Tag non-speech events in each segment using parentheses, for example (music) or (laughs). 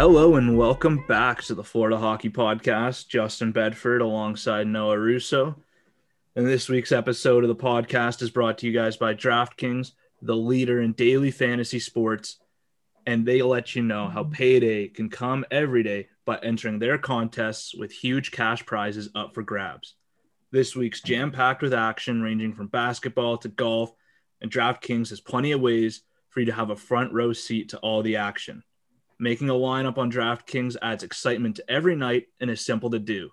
Hello and welcome back to the Florida Hockey Podcast. Justin Bedford alongside Noah Russo. And this week's episode of the podcast is brought to you guys by DraftKings, the leader in daily fantasy sports. And they let you know how payday can come every day by entering their contests with huge cash prizes up for grabs. This week's jam packed with action ranging from basketball to golf, and DraftKings has plenty of ways for you to have a front row seat to all the action. Making a lineup on DraftKings adds excitement to every night and is simple to do.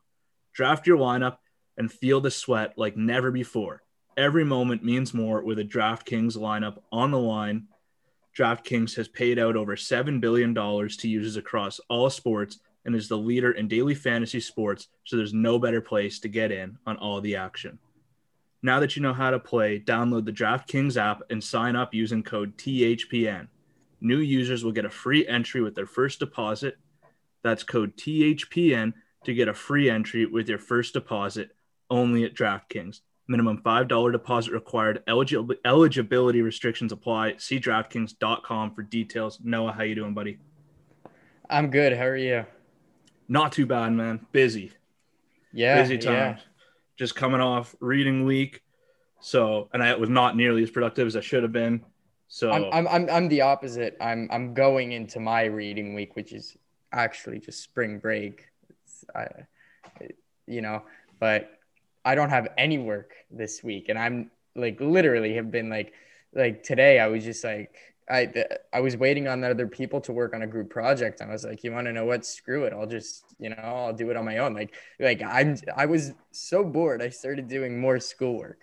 Draft your lineup and feel the sweat like never before. Every moment means more with a DraftKings lineup on the line. DraftKings has paid out over $7 billion to users across all sports and is the leader in daily fantasy sports, so there's no better place to get in on all the action. Now that you know how to play, download the DraftKings app and sign up using code THPN. New users will get a free entry with their first deposit. That's code THPN to get a free entry with your first deposit only at DraftKings. Minimum $5 deposit required. Eligi- eligibility restrictions apply. See DraftKings.com for details. Noah, how you doing, buddy? I'm good. How are you? Not too bad, man. Busy. Yeah. Busy times. Just coming off reading week. So, and I was not nearly as productive as I should have been. So I'm, I'm I'm the opposite. I'm I'm going into my reading week, which is actually just spring break. It's, I, you know, but I don't have any work this week, and I'm like literally have been like like today. I was just like I I was waiting on other people to work on a group project, I was like, you want to know what? Screw it. I'll just you know I'll do it on my own. Like like I'm I was so bored. I started doing more schoolwork.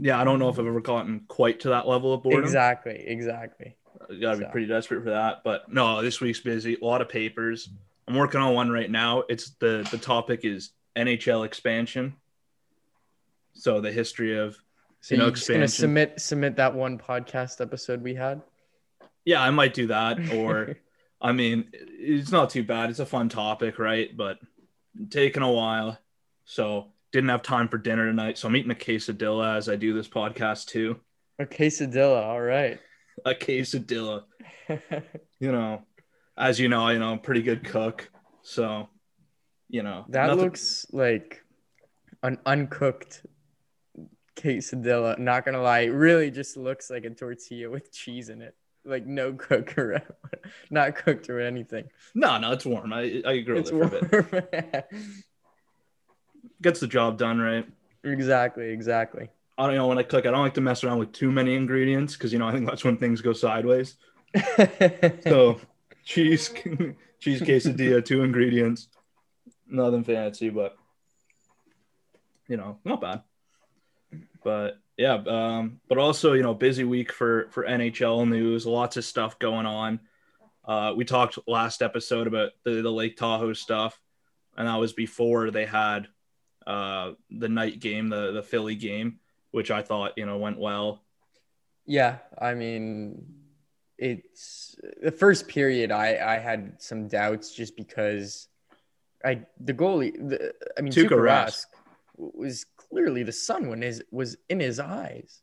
Yeah, I don't know if I've ever gotten quite to that level of boredom. Exactly. Exactly. You gotta be So. pretty desperate for that. But no, this week's busy. A lot of papers. I'm working on one right now. It's the the topic is NHL expansion. So the history of So You know, you're just gonna expansion. submit submit that one podcast episode we had. yeah, I might do that. (laughs) Or I mean, it's not too bad. It's a fun topic, right? But taking a while. So didn't have time for dinner tonight. So I'm eating a quesadilla as I do this podcast too. A quesadilla. All right. (laughs) A quesadilla. (laughs) You know, as you know, you know, I'm a pretty good cook. So, you know, that nothing- looks like an uncooked quesadilla. Not gonna lie, it really just looks like a tortilla with cheese in it. Like no cook (laughs) or not cooked or anything. No, no, it's warm. I I grill It's it for a bit. warm. Gets the job done, right? exactly, exactly. I don't know when I cook. I don't like to mess around with too many ingredients because you know I think that's when things go sideways. (laughs) So cheese, (laughs) cheese quesadilla, two ingredients, nothing fancy, but you know, not bad. But yeah, um, but also you know, busy week for for NHL news. Lots of stuff going on. Uh, we talked last episode about the, the Lake Tahoe stuff, and that was before they had uh, the night game, the the Philly game, which I thought you know went well. Yeah, I mean, it's the first period. I I had some doubts just because I the goalie. The, I mean, Tuukka. Rask was clearly the sun when his was in his eyes,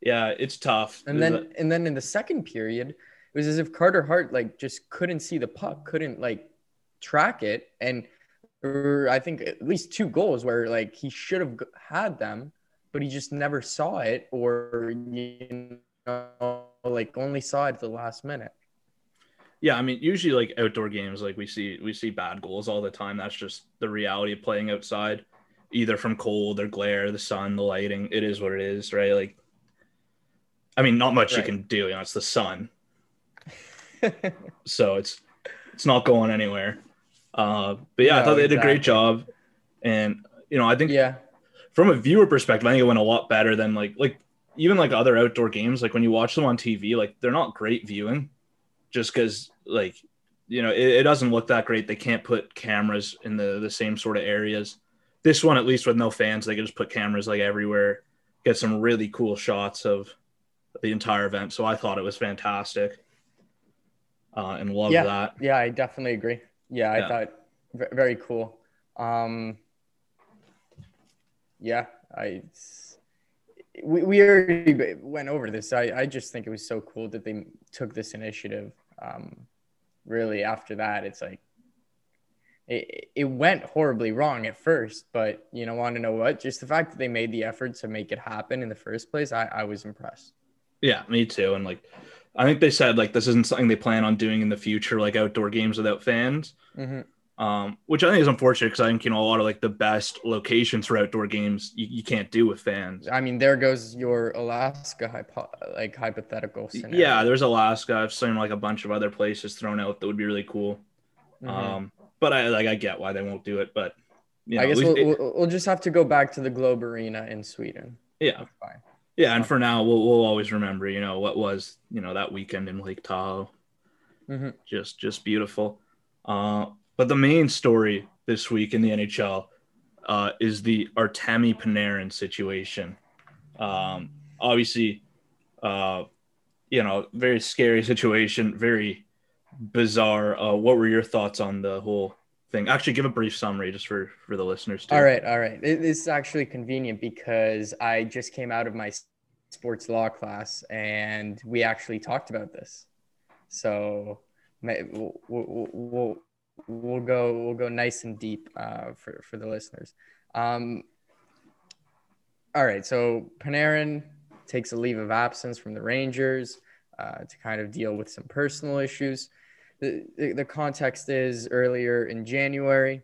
Yeah, it's tough. and then and then in the second period, it was as if Carter Hart like just couldn't see the puck, couldn't like track it, and or I think at least two goals where like he should have had them, but he just never saw it, or you know, like only saw it at the last minute. Yeah, I mean, usually like outdoor games, like we see we see bad goals all the time. That's just the reality of playing outside, either from cold or glare, the sun, the lighting. It is what it is, right? Like, I mean, not much you can do. You know, it's the sun, (laughs) so it's it's not going anywhere. Uh, but yeah, I thought they did a great job, and you know, I think yeah, from a viewer perspective, I think it went a lot better than like like even like other outdoor games. Like when you watch them on TV, like they're not great viewing, just because like you know it, it doesn't look that great. They can't put cameras in the the same sort of areas. this one, at least with no fans, they could just put cameras like everywhere, get some really cool shots of the entire event. So I thought it was fantastic. Uh, and love yeah, that. Yeah, I definitely agree. Yeah, I Yeah. thought very cool. Um, yeah, I we, we already went over this. I, I just think it was so cool that they took this initiative. Um, really, after that, it's like it, it went horribly wrong at first, but you know, want to know what? Just the fact that they made the effort to make it happen in the first place, I, I was impressed. Yeah, me too. And like, I think they said like this isn't something they plan on doing in the future, like outdoor games without fans. hmm Um, which I think is unfortunate because I think you know a lot of like the best locations for outdoor games you, you can't do with fans. I mean, there goes your Alaska hypo- like hypothetical scenario. Yeah, there's Alaska. I've seen like a bunch of other places thrown out that would be really cool. Mhm. Um, but I like I get why they won't do it. But you know, I guess we'll, it- we'll, we'll just have to go back to the Globe Arena in Sweden. yeah, That's fine. Yeah. And for now, we'll we'll always remember you know what was you know that weekend in Lake Tahoe. Mhm. just just beautiful. Uh, but the main story this week in the NHL uh, is the Artemi Panarin situation. Um, obviously, uh, you know, very scary (laughs) situation, very bizarre. Uh, what were your thoughts on the whole thing? Actually, give a brief summary just for for the listeners too. All right, all right. This is actually convenient because I just came out of my sports law class and we actually talked about this. So we'll, we'll, we'll, we'll go we'll go nice and deep uh, for for the listeners. Um, all right, so Panarin takes a leave of absence from the Rangers uh, to kind of deal with some personal issues. The, the, context is earlier in January,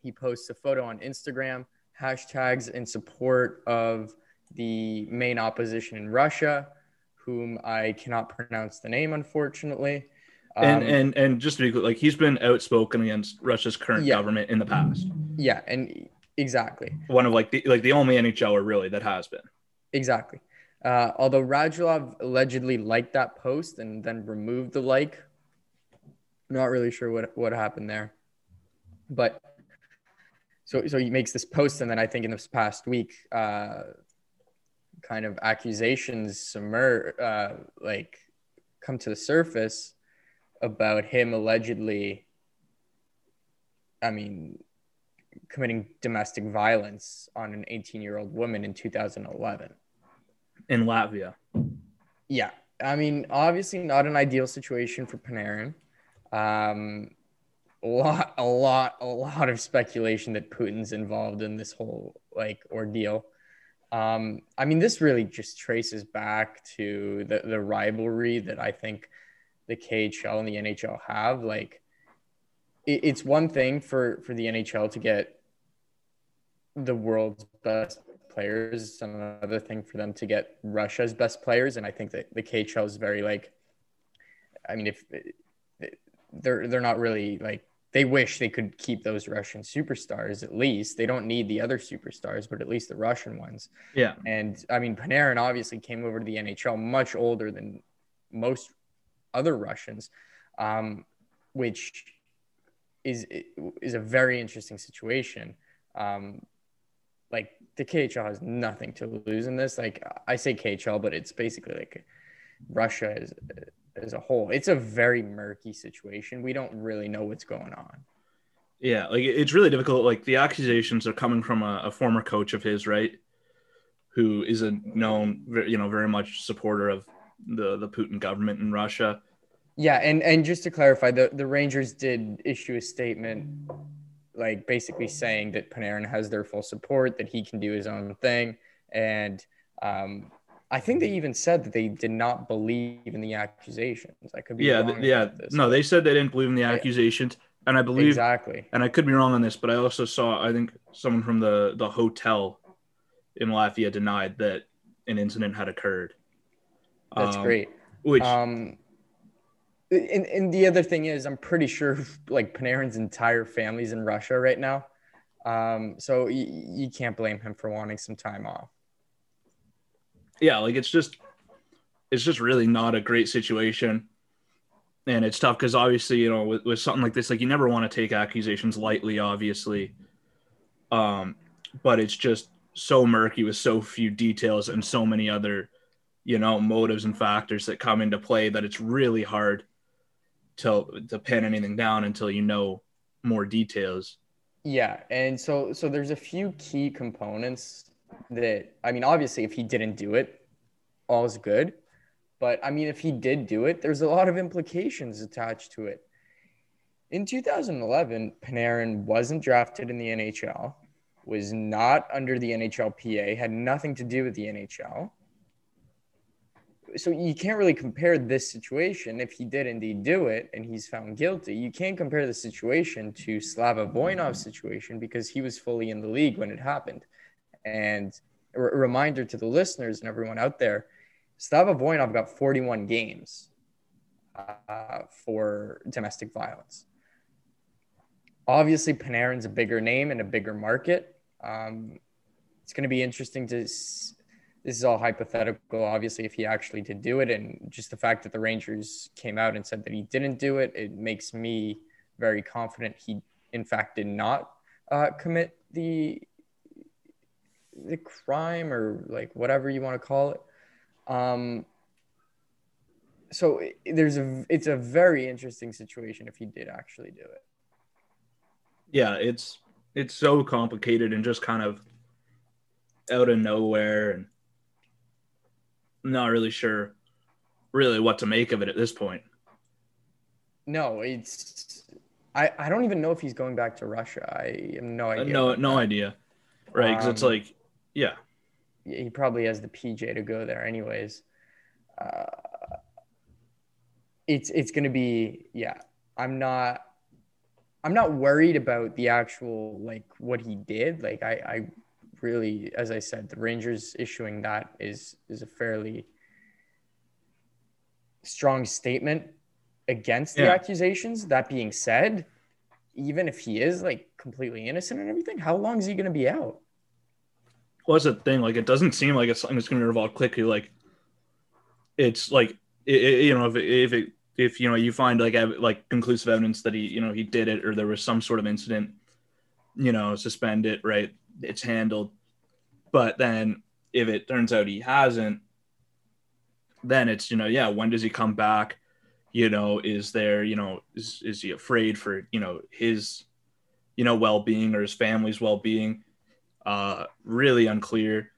he posts a photo on Instagram, hashtags in support of the main opposition in Russia, whom I cannot pronounce the name, unfortunately. And Um, and and just to be clear, like he's been outspoken against Russia's current Yeah. government in the past. yeah, and exactly. One of like the like the only NHLer really that has been. Exactly. Uh, although Radulov allegedly liked that post and then removed the like, not really sure what what happened there. But so so he makes this post, and then I think in this past week, uh, kind of accusations submer uh, like come to the surface about him allegedly. I mean, committing domestic violence on an 18 year old woman in 2011. in Latvia. Yeah. I mean, obviously not an ideal situation for Panarin. Um, a lot, a lot, a lot of speculation that Putin's involved in this whole like ordeal. Um, I mean, this really just traces back to the, the rivalry that I think the KHL and the NHL have. Like, it, it's one thing for for the NHL to get the world's best players. Another thing for them to get Russia's best players, and I think that the KHL is very like. I mean, if they're they're not really like they wish they could keep those Russian superstars at least. They don't need the other superstars, but at least the Russian ones. Yeah. And I mean, Panarin obviously came over to the NHL much older than most other Russians, um, which is is a very interesting situation. Um, like the KHL has nothing to lose in this. Like I say KHL, but it's basically like Russia as as a whole. It's a very murky situation. We don't really know what's going on. Yeah, like it's really difficult. Like the accusations are coming from a, a former coach of his, right? Who is a known, you know, very much supporter of the the Putin government in Russia. Yeah, and and just to clarify, the the Rangers did issue a statement, like basically saying that Panarin has their full support, that he can do his own thing, and um, I think they even said that they did not believe in the accusations. I could be Yeah, wrong th- yeah. No, they said they didn't believe in the accusations, and I believe, exactly. and I could be wrong on this, but I also saw, I think, someone from the the hotel in Latvia denied that an incident had occurred. That's Um, great. Which, Um, and, and the other thing is, I'm pretty sure (laughs) like Panarin's entire family's in Russia right now. Um, so y- you can't blame him for wanting some time off. Yeah, like it's just, it's just really not a great situation. And it's tough because obviously, you know, with, with something like this, like you never want to take accusations lightly, obviously. Um, but it's just so murky with so few details and so many other, you know, motives and factors that come into play that it's really hard to to pin anything down until you know more details. Yeah, and so so there's a few key components that I mean, obviously, if he didn't do it, all's good. But I mean, if he did do it, there's a lot of implications attached to it. In 2011, Panarin wasn't drafted in the NHL, was not under the NHLPA, had nothing to do with the NHL. So you can't really compare this situation if he did indeed do it and he's found guilty. You can't compare the situation to Slava Voinov's situation because he was fully in the league when it happened. And a reminder to the listeners and everyone out there, Slava Voinov got 41 games uh, for domestic violence. Obviously, Panarin's a bigger name and a bigger market. Um, it's going to be interesting to. this is all hypothetical, obviously, if he actually did do it, and just the fact that the Rangers came out and said that he didn't do it, it makes me very confident he, in fact, did not uh, commit the the crime or like whatever you want to call it. Um, so there's a it's a very interesting situation if he did actually do it. Yeah, it's it's so complicated and just kind of out of nowhere and not really sure really what to make of it at this point. No, it's I, I don't even know if he's going back to Russia. I have no idea. no no idea. Right, because um, it's like yeah. He probably has the PJ to go there, anyways. Uh, it's it's gonna be yeah. I'm not I'm not worried about the actual like what he did. Like I I really, as I said, the Rangers issuing that is is a fairly strong statement against yeah. the accusations. That being said, even if he is like completely innocent and everything, how long is he going to be out? What's the thing? Like, it doesn't seem like it's something that's going to revolve quickly. Like, it's like it, it, you know, if it, if it if you know you find like ev- like conclusive evidence that he you know he did it or there was some sort of incident, you know, suspend it. Right, it's handled. But then if it turns out he hasn't, then it's you know yeah, when does he come back? You know, is there you know is is he afraid for you know his you know well being or his family's well being? Uh, really unclear.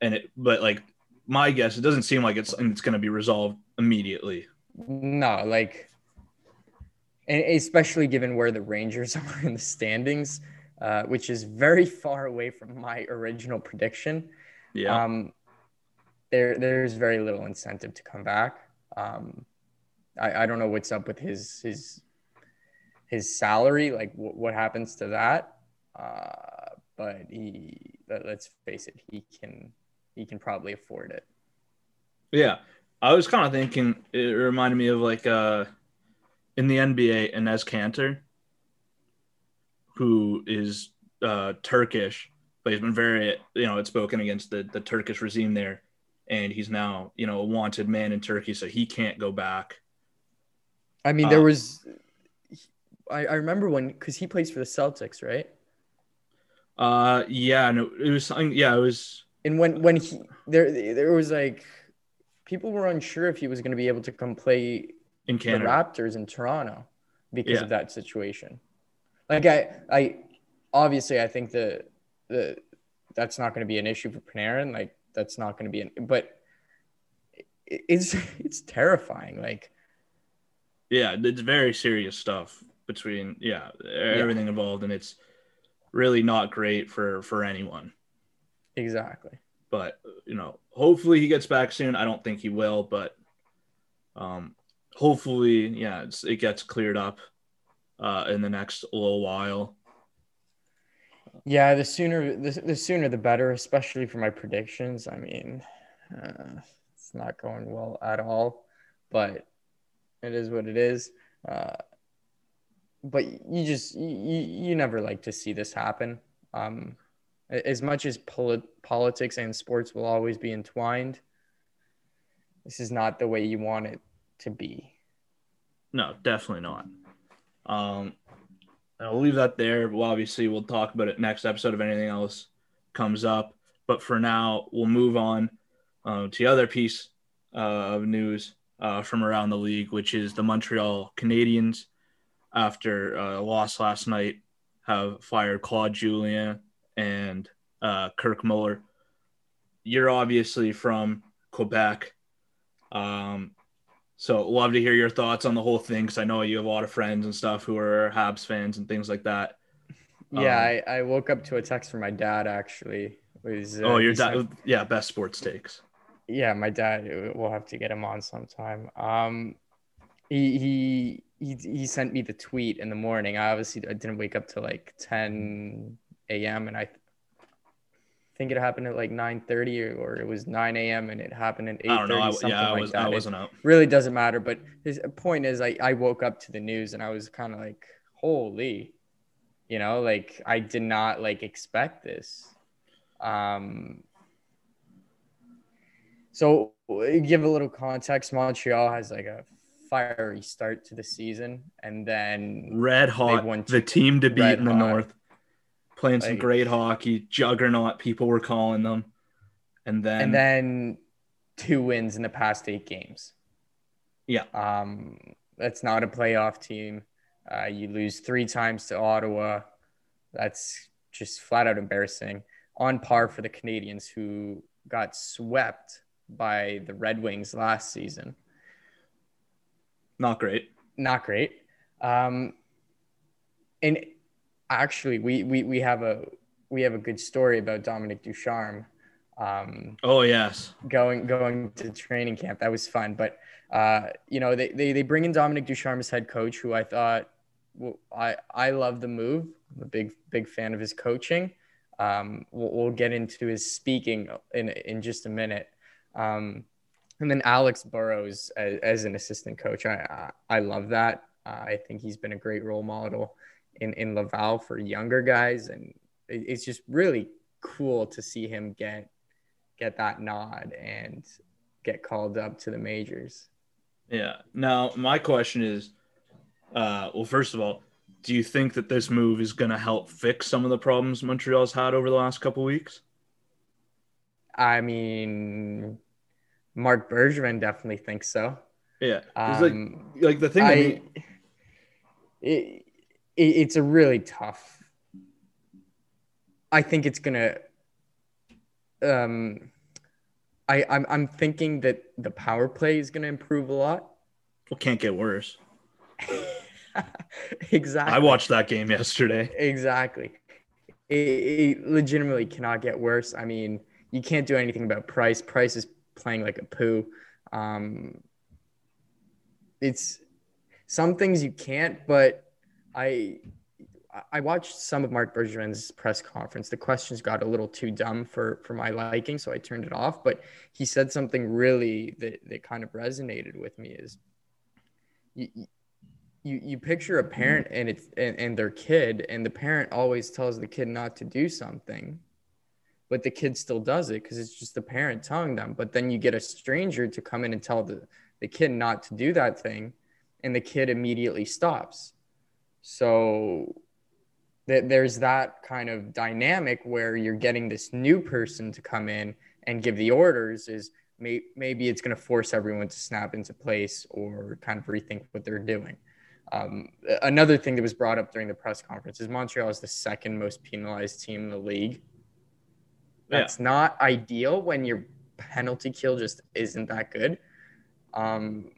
And it, but like my guess, it doesn't seem like it's it's going to be resolved immediately. No, like, and especially given where the Rangers (laughs) are in the standings, uh, which is very far away from my original prediction. Yeah. Um, there, there's very little incentive to come back. Um, I, I don't know what's up with his his his salary. Like, w- what happens to that? Uh, but he let's face it, he can he can probably afford it. Yeah. I was kind of thinking it reminded me of like uh in the NBA Enes Kanter who is uh Turkish but he's been very you know outspoken against the the Turkish regime there and he's now you know a wanted man in Turkey so he can't go back. I mean there uh, was I, I remember when because he plays for the Celtics, right? Uh, yeah, no, it was something. Yeah, it was. And when when he there there was like people were unsure if he was going to be able to come play in Canada. the Raptors in Toronto because yeah. of that situation. Like I I obviously I think the the that's not going to be an issue for Panarin. Like that's not going to be an but it's (laughs) it's terrifying. Like yeah, it's very serious stuff between yeah everything yeah. involved, and it's really not great for for anyone. Exactly. But you know, hopefully he gets back soon. I don't think he will, but um, hopefully, yeah, it gets cleared up uh, in the next little while. Yeah, the sooner the, the sooner the better, especially for my predictions. I mean, uh, it's not going well at all, but it is what it is. Uh, but you just you, you never like to see this happen. Um, as much as polit- politics and sports will always be entwined, this is not the way you want it to be. No, definitely not. Um, I'll leave that there. Well, obviously, we'll talk about it next episode if anything else comes up. But for now, we'll move on uh, to the other piece uh, of news uh, from around the league, which is the Montreal Canadiens, after a loss last night, have fired Claude Julien and uh, Kirk Muller. You're obviously from Quebec. Um, so love to hear your thoughts on the whole thing because I know you have a lot of friends and stuff who are Habs fans and things like that. Yeah, um, I, I woke up to a text from my dad actually. Was, uh, oh, your dad? Yeah, best sports takes. Yeah, my dad. We'll have to get him on sometime. Um, he he he he sent me the tweet in the morning. I obviously I didn't wake up till like 10 a.m. and I think it happened at like 9:30 or, or, it was 9 a.m. and it happened at 8:30. I don't know. I, something yeah, I like was that. I wasn't it. Really doesn't matter. But his point is, I I woke up to the news and I was kind of like, holy, you know, like I did not like expect this. Um. So give a little context. Montreal has like a fiery start to the season, and then red hot. The team to beat in the hot. North playing some great hockey, juggernaut people were calling them, and then and then two wins in the past eight games. Yeah, um, that's not a playoff team. Uh, you lose three times to Ottawa. That's just flat out embarrassing. On par for the Canadiens, who got swept by the Red Wings last season. Not great. Not great. Um, and actually we we we have a we have a good story about Dominic Ducharme. Um, oh yes, going going to training camp that was fun. But uh, you know they, they they bring in Dominic Ducharme as head coach, who I thought well, I I love the move. I'm a big big fan of his coaching. Um, we'll, we'll, get into his speaking in in just a minute. Um, and then Alex Burrows as, as, an assistant coach. I I, I love that. Uh, I think he's been a great role model in in Laval for younger guys, and it, it's just really cool to see him get get that nod and get called up to the majors. Yeah. Now, my question is, uh, well, first of all, do you think that this move is going to help fix some of the problems Montreal's had over the last couple weeks? I mean, Marc Bergevin definitely thinks so. Yeah, um, like, like the thing. I, it, it, it's a really tough. I think it's gonna. Um, I I'm I'm thinking that the power play is gonna improve a lot. Well, can't get worse. (laughs) exactly. I watched that game yesterday. Exactly. It, it, legitimately cannot get worse. I mean, you can't do anything about Price. Price is playing like a poo. Um, it's some things you can't, but I I watched some of Marc Bergevin's press conference. The questions got a little too dumb for for my liking, so I turned it off. But he said something really that that kind of resonated with me. Is you you, you picture a parent and it's and, and their kid, and the parent always tells the kid not to do something, but the kid still does it because it's just the parent telling them. But then you get a stranger to come in and tell the the kid not to do that thing, and the kid immediately stops so that there's that kind of dynamic where you're getting this new person to come in and give the orders is may, maybe it's going to force everyone to snap into place or kind of rethink what they're doing. Um, another thing that was brought up during the press conference is Montreal is the second most penalized team in the league. That's yeah. not ideal when your penalty kill just isn't that good. Um,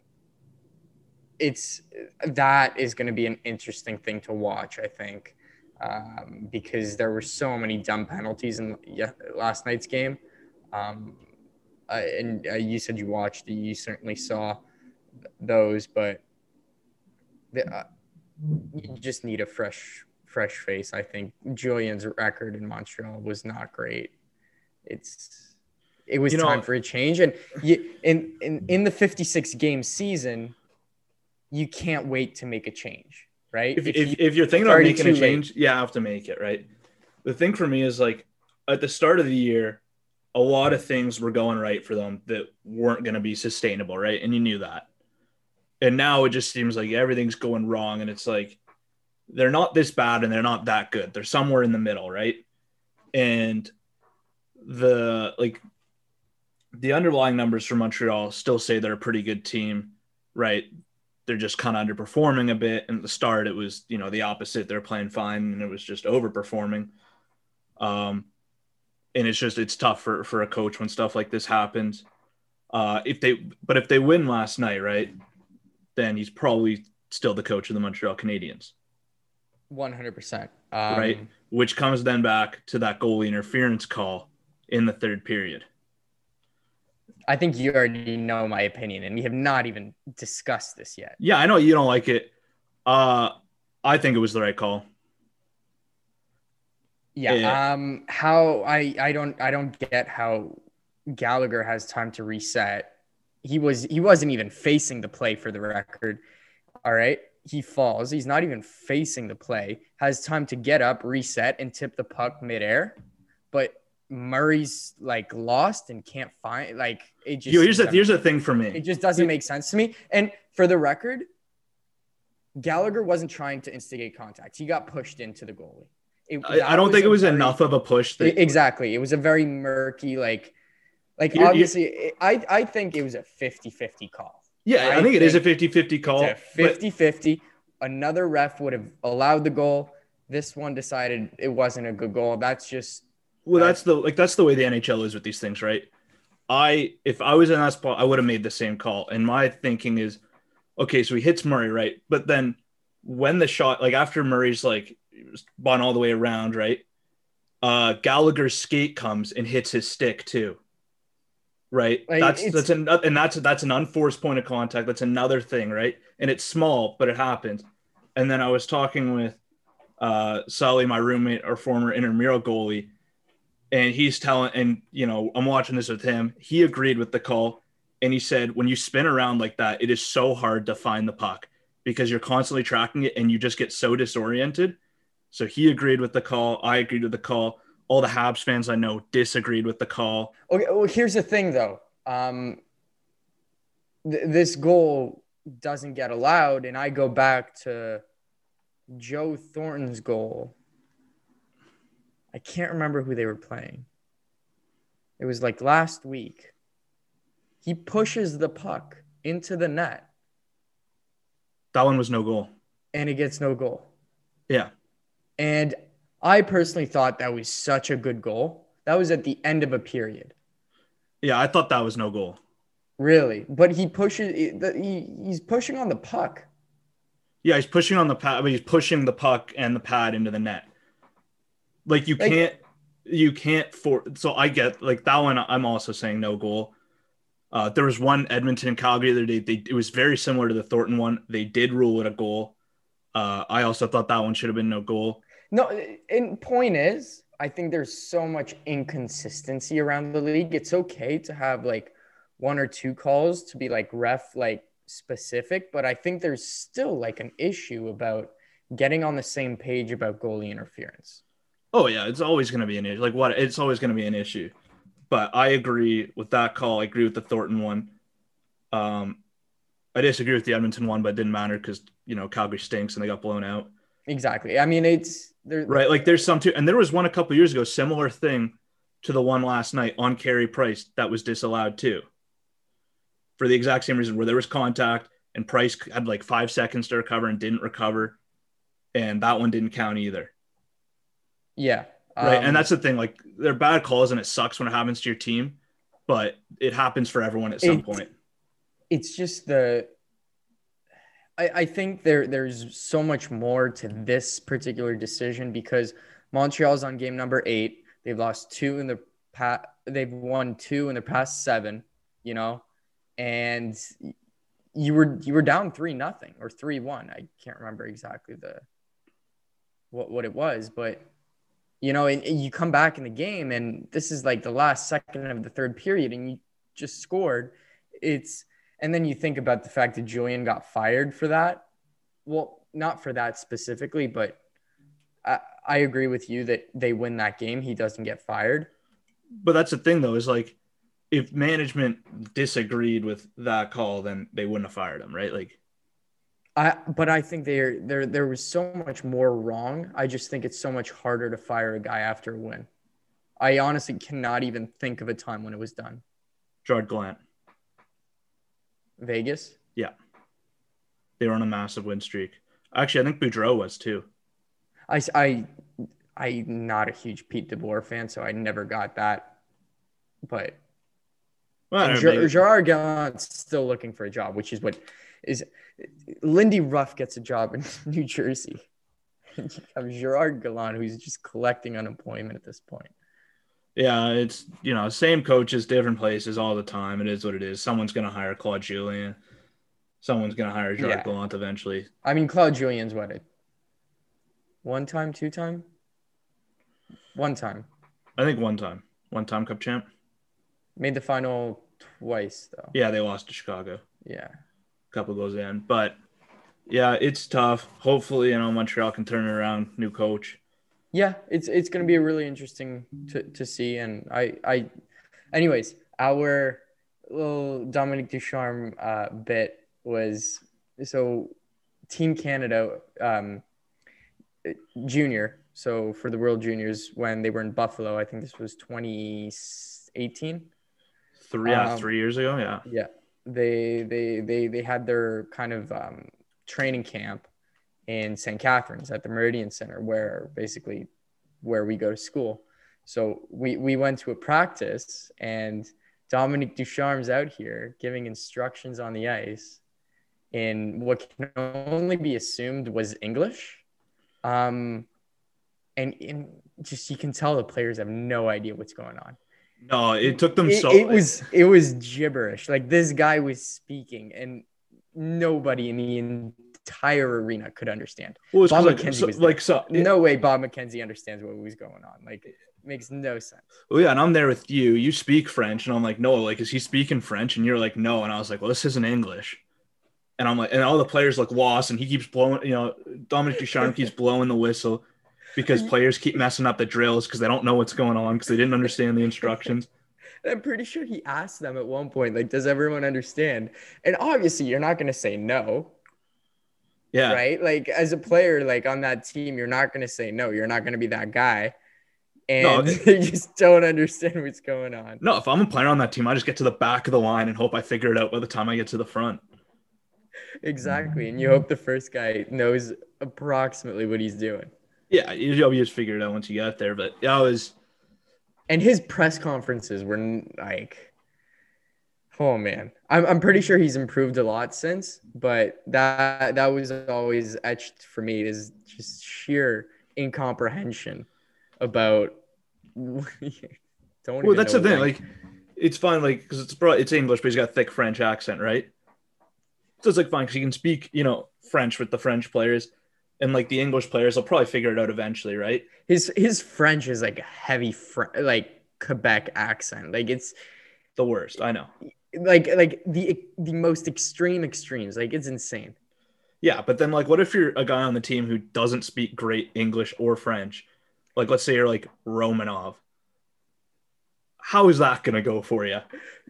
it's that is going to be an interesting thing to watch. I think um, because there were so many dumb penalties in last night's game. Um, uh, and uh, you said you watched you certainly saw those, but the, uh, you just need a fresh, fresh face. I think Julien's record in Montreal was not great. It's it was you time for a change, and you, in in in the 56 game season you can't wait to make a change, right? If, if, if, you, are thinking about making a change, late. yeah, I have to make it, right? The thing for me is like at the start of the year, a lot of things were going right for them that weren't going to be sustainable, right? And you knew that. And now it just seems like everything's going wrong. And it's like, they're not this bad and they're not that good. They're somewhere in the middle, right? And the like the underlying numbers for Montreal still say they're a pretty good team, right? They're just kind of underperforming a bit. And at the start, it was you know the opposite. They're playing fine, and it was just overperforming. Um, and it's just it's tough for for a coach when stuff like this happens. Uh, if they but if they win last night, right, then he's probably still the coach of the Montreal Canadiens. One hundred percent. Right, Um, which comes then back to that goalie interference call in the third period. I think you already know my opinion, and we have not even discussed this yet. Yeah, I know you don't like it. Uh, I think it was the right call. Yeah. Yeah. Um. How I I don't I don't get how Gallagher has time to reset. He was he wasn't even facing the play for the record. All right. He falls. He's not even facing the play. Has time to get up, reset, and tip the puck midair. But Murray's like lost and can't find like it just. Yo, here's the here's the thing for me. it just doesn't make sense to me. And for the record, Gallagher wasn't trying to instigate contact. He got pushed into the goalie. It- I, I don't think it was very- enough of a push. That, Exactly. It was a very murky, like, like You- you- obviously, it- I, I think it was a 50 50 call. yeah, I, I think it is a think 50-50 call. A Oh, but- 50 50. Another ref would have allowed the goal. This one decided it wasn't a good goal. That's just, Well, that's the like that's the way the NHL is with these things, right? I if I was in that spot, I would have made the same call. And my thinking is, okay, so he hits Murray, right? But then when the shot, like after Murray's like spun all the way around, right? Uh Gallagher's skate comes and hits his stick too. Right? Like, that's that's an and that's that's an unforced point of contact. That's another thing, right? And it's small, but it happens. And then I was talking with uh Sully, my roommate, our former intramural goalie, and he's telling and you know i'm watching this with him he agreed with the call and he said when you spin around like that it is so hard to find the puck because you're constantly tracking it and you just get so disoriented so he agreed with the call i agreed with the call all the habs fans i know disagreed with the call okay. Well, here's the thing though. Um, th- this goal doesn't get allowed. And I go back to Joe Thornton's goal. I can't remember who they were playing. It was like last week. He pushes the puck into the net that one was no goal and he gets no goal. yeah And I personally thought that was such a good goal. That was at the end of a period. yeah i thought that was no goal Really. But he pushes he, he's pushing on the puck. yeah he's pushing on the pad but he's pushing the puck and the pad into the net like you Like- can't you can't for so i get like that one i'm also saying no goal uh, there was one edmonton and calgary the other day they, it was very similar to the thornton one they did rule it a goal uh, i also thought that one should have been no goal No, and point is, I think there's so much inconsistency around the league. It's okay to have like one or two calls to be like ref like specific, but I think there's still like an issue about getting on the same page about goalie interference. Oh yeah it's always going to be an issue like what it's always going to be an issue but i agree with that call i agree with the thornton one um, i disagree with the edmonton one but it didn't matter because you know calgary stinks and they got blown out Exactly. I mean, it's there. Right. Like there's some too. And there was one a couple years ago, similar thing to the one last night on Carey Price that was disallowed too. For the exact same reason where there was contact and Price had like five seconds to recover and didn't recover. And that one didn't count either. Yeah. Right. Um, and that's the thing. Like they're bad calls and it sucks when it happens to your team, but it happens for everyone at some point. it's just the I, I think there there's so much more to this particular decision because Montreal's on game number eight. They've lost two in the past. They've won two in the past seven. You know, and you were you were down three nothing or three one. I can't remember exactly the what what it was, but you know, and, and you come back in the game, and this is like the last second of the third period, and you just scored. It's and then you think about the fact that Julien got fired for that. Well, not for that specifically, but I, I agree with you that they win that game. He doesn't get fired. But that's the thing though, is like if management disagreed with that call, then they wouldn't have fired him, right? Like I but I think there there there was so much more wrong. I just think it's so much harder to fire a guy after a win. I honestly cannot even think of a time when it was done. Gerard Gallant. Vegas. Yeah. They were on a massive win streak. Actually, I think Boudreau was too. I I I'm not a huge Pete DeBoer fan, so I never got that. But Well, Ger- Gerard Gallant's still looking for a job, which is what is Lindy Ruff gets a job in (laughs) New Jersey. (laughs) You have Gerard Gallant, who's just collecting unemployment at this point. Yeah, it's you know same coaches, different places all the time. It is what it is. Someone's gonna hire Claude Julien. Someone's gonna hire Gerard Yeah. Gallant eventually. I mean, Claude Julien's what one time, two time, one time I think one time, one time Cup champ. made the final twice though. Yeah, they lost to Chicago. Yeah, couple goes in, but yeah, it's tough. Hopefully, you know Montreal can turn it around. New coach. yeah. It's it's gonna be a really interesting to to see. And I I, anyways, our little Dominic Ducharme uh, bit was so Team Canada um, junior. So for the World Juniors when they were in Buffalo, I think this was 2018. Three, yeah, Um, three years ago. Yeah, Yeah, they they they they had their kind of um, training camp in St. Catharines at the Meridian Center, where basically where we go to school. So we we went to a practice, and Dominic Ducharme's out here giving instructions on the ice in what can only be assumed was English. Um, and, and just you can tell the players have no idea what's going on no, it took them it, so. it was it was gibberish. Like this guy was speaking, and nobody in the entire arena could understand. well, Bob like, McKenzie so, was there. like so. it- No way Bob McKenzie understands what was going on. Like it makes no sense. Well, yeah, and I'm there with you. You speak French, and I'm like, no, like, is he speaking French? And you're like, no, and I was like, well, this isn't English. And I'm like, and all the players look lost, and he keeps blowing. You know, Dominic Ducharme keeps blowing the whistle because mm-hmm. players keep messing up the drills because they don't know what's going on because they didn't understand the instructions. (laughs) I'm pretty sure he asked them at one point, like, does everyone understand? And obviously, you're not going to say no, Yeah, right? Like, as a player, like on that team, you're not going to say no. You're not going to be that guy. And No, (laughs) they just don't understand what's going on. No, if I'm a player on that team, I just get to the back of the line and hope I figure it out by the time I get to the front. Exactly. And you hope the first guy knows approximately what he's doing. Yeah, you just figure it out once you got there. But yeah, I was And his press conferences were like, oh man, I'm, I'm pretty sure he's improved a lot since, but that that was always etched for me is just sheer incomprehension about. (laughs) well. That's the thing. Like, it's fine, like because it's bro, it's English, but he's got a thick French accent, right? So it's like fine because he can speak, you know, French with the French players, and like the English players, will probably figure it out eventually, right? his his French is like a heavy Fr- like Quebec accent, like it's The worst, I know. like like the the most extreme extremes, like it's insane. Yeah, but then like, what if you're a guy on the team who doesn't speak great English or French? Like, let's say you're like Romanov. How is that gonna go for you?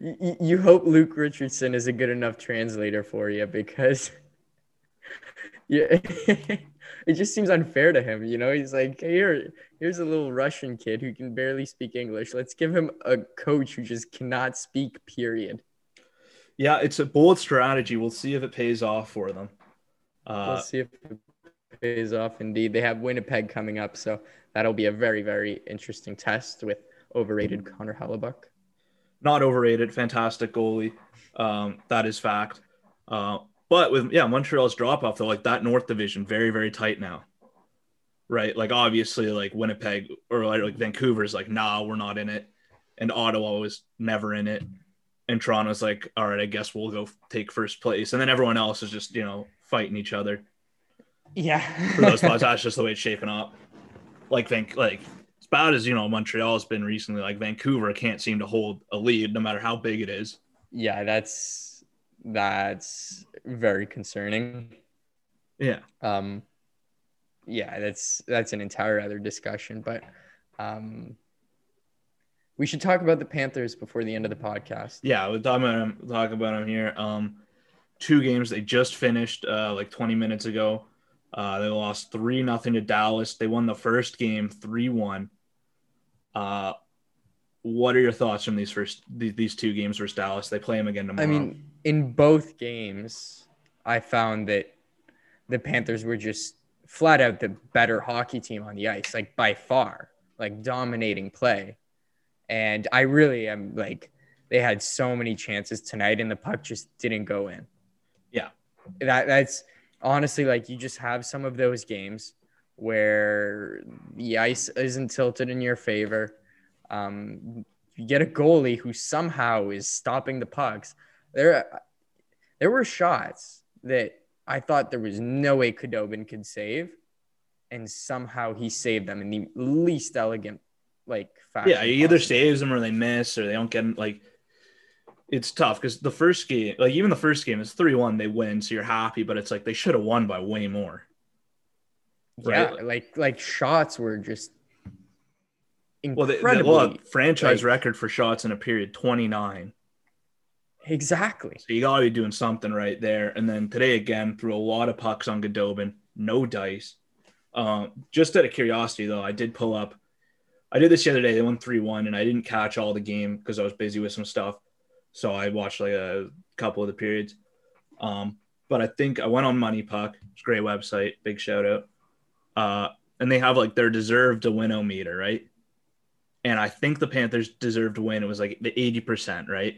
Y- y- you hope Luke Richardson is a good enough translator for you because (laughs) yeah, (laughs) it just seems unfair to him. You know, he's like, here, here's a little Russian kid who can barely speak English. Let's give him a coach who just cannot speak. Period. Yeah, it's a bold strategy. We'll see if it pays off for them. Uh, Let's see if it pays off. Indeed, they have Winnipeg coming up, so that'll be a very, very interesting test with overrated Connor Hellebuyck. not overrated, fantastic goalie. Um, that is fact. Uh, but with yeah, Montreal's drop off though, like that North Division, very very tight now. Right, like obviously, like Winnipeg or like, like Vancouver's like, nah, we're not in it, and Ottawa was never in it, and Toronto's like, all right, I guess we'll go take first place, and then everyone else is just you know fighting each other Yeah. for those spots. That's just the way it's shaping up. Like Van, like as bad as you know Montreal's been recently, like Vancouver can't seem to hold a lead no matter how big it is. yeah, that's that's very concerning. Yeah. Um, yeah, that's that's an entire other discussion, but um, we should talk about the Panthers before the end of the podcast. Yeah, we'll talk about him, talk about him here. Um, two games they just finished uh, like 20 minutes ago. Uh, they lost three nothing to Dallas. They won the first game three one. Uh, what are your thoughts from these first these, these two games versus Dallas? They play them again tomorrow. I mean, in both games, I found that the Panthers were just flat out the better hockey team on the ice, like by far, like dominating play. And I really am like, they had so many chances tonight, and the puck just didn't go in. Yeah, that that's honestly like you just have some of those games where the ice isn't tilted in your favor. Um, you get a goalie who somehow is stopping the pucks. There, there were shots that I thought there was no way Khudobin could save, and somehow he saved them in the least elegant like fashion. Yeah, he either saves them or they miss or they don't get like. It's tough because the first game, like even the first game, is three one. They win, so you're happy, but it's like they should have won by way more. Yeah, like like shots were just incredibly. Well, they, they, well franchise like, record for shots in a period twenty nine. Exactly. So you got to be doing something right there. And then today again, threw a lot of pucks on Khudobin, no dice. Um, just out of curiosity, though, I did pull up. I did this the other day. They won three one, and I didn't catch all the game because I was busy with some stuff. So I watched like a couple of the periods. Um, but I think I went on Money Puck. It's a great website. Big shout out. Uh, and they have like their deserved to win meter, right? And I think the Panthers deserved to win. It was like the 80%, right?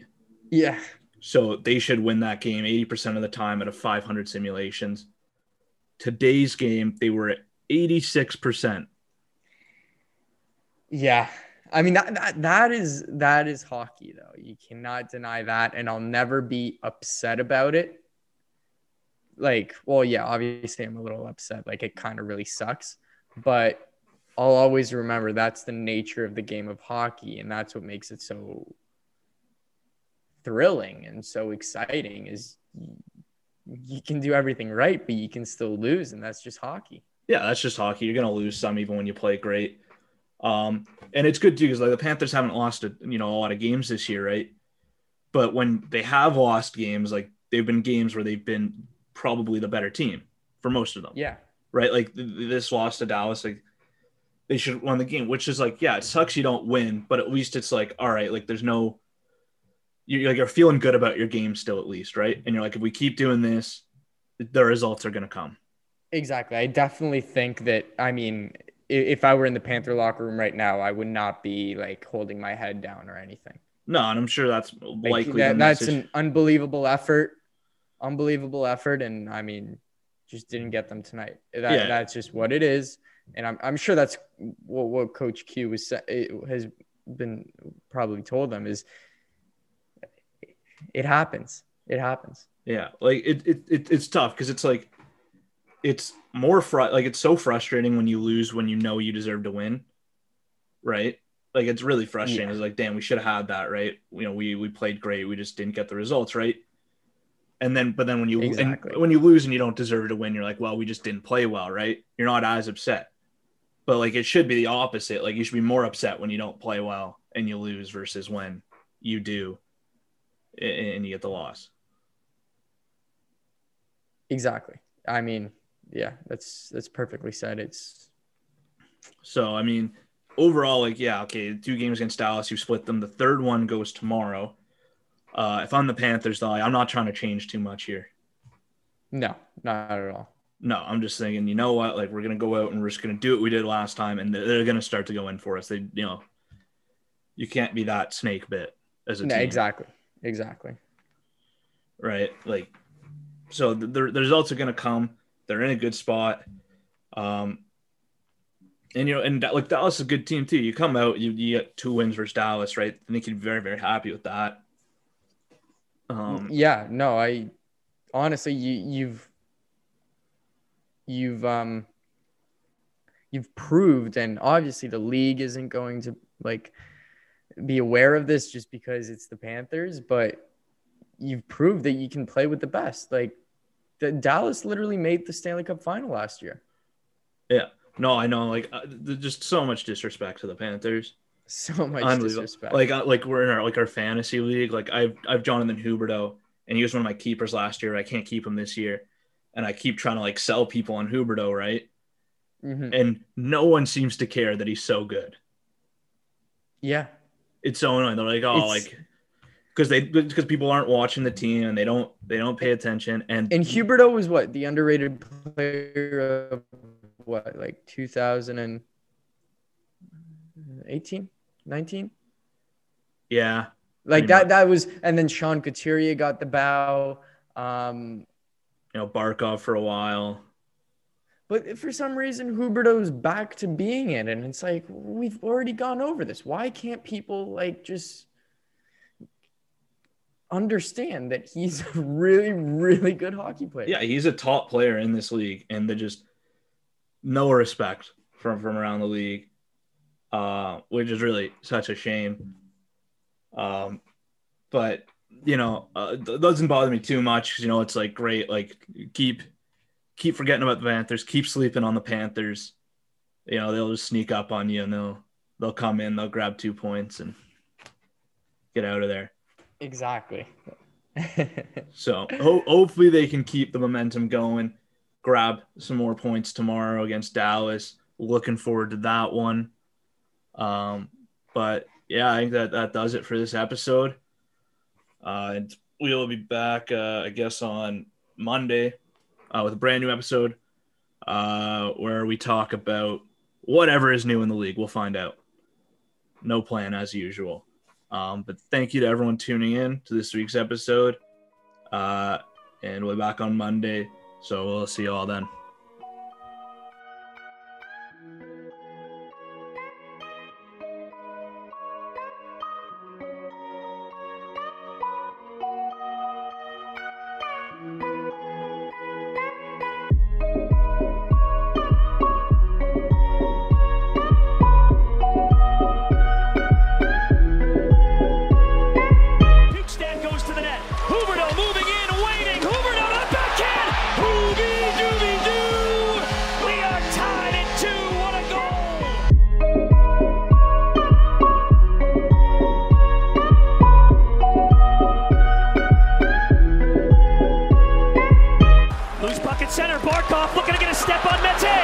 Yeah. So they should win that game 80% of the time out of 500 simulations. Today's game, they were at 86%. Yeah. I mean that, that that is that is hockey though. You cannot deny that and I'll never be upset about it. Like, well, yeah, obviously I'm a little upset. Like it kind of really sucks, but I'll always remember that's the nature of the game of hockey and that's what makes it so thrilling and so exciting is you can do everything right, but you can still lose, and that's just hockey. Yeah, that's just hockey. You're gonna lose some even when you play great. Um, and it's good too because like the Panthers haven't lost a you know a lot of games this year, right? But when they have lost games, like they've been games where they've been probably the better team for most of them. Yeah. Right. Like this loss to Dallas, like they should have won the game, which is like, yeah, it sucks you don't win, but at least it's like, all right, like there's no you're like you're feeling good about your game still at least, right? And you're like, if we keep doing this, the results are going to come. Exactly. I definitely think that. I mean, if I were in the Panther locker room right now, I would not be like holding my head down or anything. No, and I'm sure that's likely. That, that's an unbelievable effort, unbelievable effort, and I mean, just didn't get them tonight. That, yeah. That's just what it is, and I'm, I'm sure that's what, what Coach Q was eh, has been probably told them is it happens. It happens. Yeah, like it, it, it it's tough because it's like it's more fr- like it's so frustrating when you lose when you know you deserve to win, right? Like it's really frustrating. Yeah. It's like, damn, we should have had that, right? You know, we we played great, we just didn't get the results, right? And then, but then when you exactly. when you lose and you don't deserve to win, you're like, well, we just didn't play well, right? You're not as upset, but like it should be the opposite. Like you should be more upset when you don't play well and you lose versus when you do and you get the loss. Exactly. I mean, yeah, that's that's perfectly said. It's so I mean, overall, like, yeah, okay, two games against Dallas, you split them. The third one goes tomorrow. Uh, if I'm the Panthers, though, I'm not trying to change too much here. No, not at all. No, I'm just thinking, you know what? Like, we're gonna go out and we're just gonna do what we did last time, and they're gonna start to go in for us. They, you know, you can't be that snake bit as a no, team. Exactly. Exactly. Right. Like, so the, the results are going to come. They're in a good spot. Um, and you know, and like Dallas is a good team too. You come out, you, you get two wins versus Dallas, right? I think you'd be very, very happy with that. Um, yeah, no, I honestly, you, you've, you've, um, you've proved, and obviously the league isn't going to like be aware of this just because it's the Panthers, but you've proved that you can play with the best. Like the Dallas literally made the Stanley Cup final last year. Yeah. No, I know. Like, uh, just so much disrespect to the Panthers. (laughs) So much disrespect. Like, uh, like we're in our like our fantasy league. Like, I've I've Jonathan Huberdeau and he was one of my keepers last year. I can't keep him this year, and I keep trying to like sell people on Huberdeau, right? Mhm. And no one seems to care that he's so good. Yeah. It's so annoying. They're like, oh, It's- like because they because people aren't watching the team and they don't they don't pay attention. And And Huberdeau was what the underrated player of what like 2018, 19. yeah, Like that. much. That was, and then Sean Couturier got the bow. Um, you know, Barkov for a while. But for some reason, Huberdeau's back to being it, and it's like we've already gone over this. Why can't people like just understand that he's a (laughs) really, really good hockey player? Yeah, he's a top player in this league, and they just no respect from from around the league, uh, which is really such a shame. Um, but you know, uh, doesn't bother me too much you know it's like great, like keep keep forgetting about the Panthers, keep sleeping on the Panthers. You know they'll just sneak up on you and they'll they'll come in, they'll grab two points and get out of there. exactly. So ho- hopefully they can keep the momentum going, grab some more points tomorrow against Dallas. Looking forward to that one. Um, but yeah, I think that that does it for this episode. Uh, and we will be back, uh, I guess, on Monday uh, with a brand new episode uh, where we talk about whatever is new in the league. We'll find out. No plan as usual. Um, but thank you to everyone tuning in to this week's episode. Uh, and we'll be back on Monday. So we'll see you all then. Looking to get a step on Mete.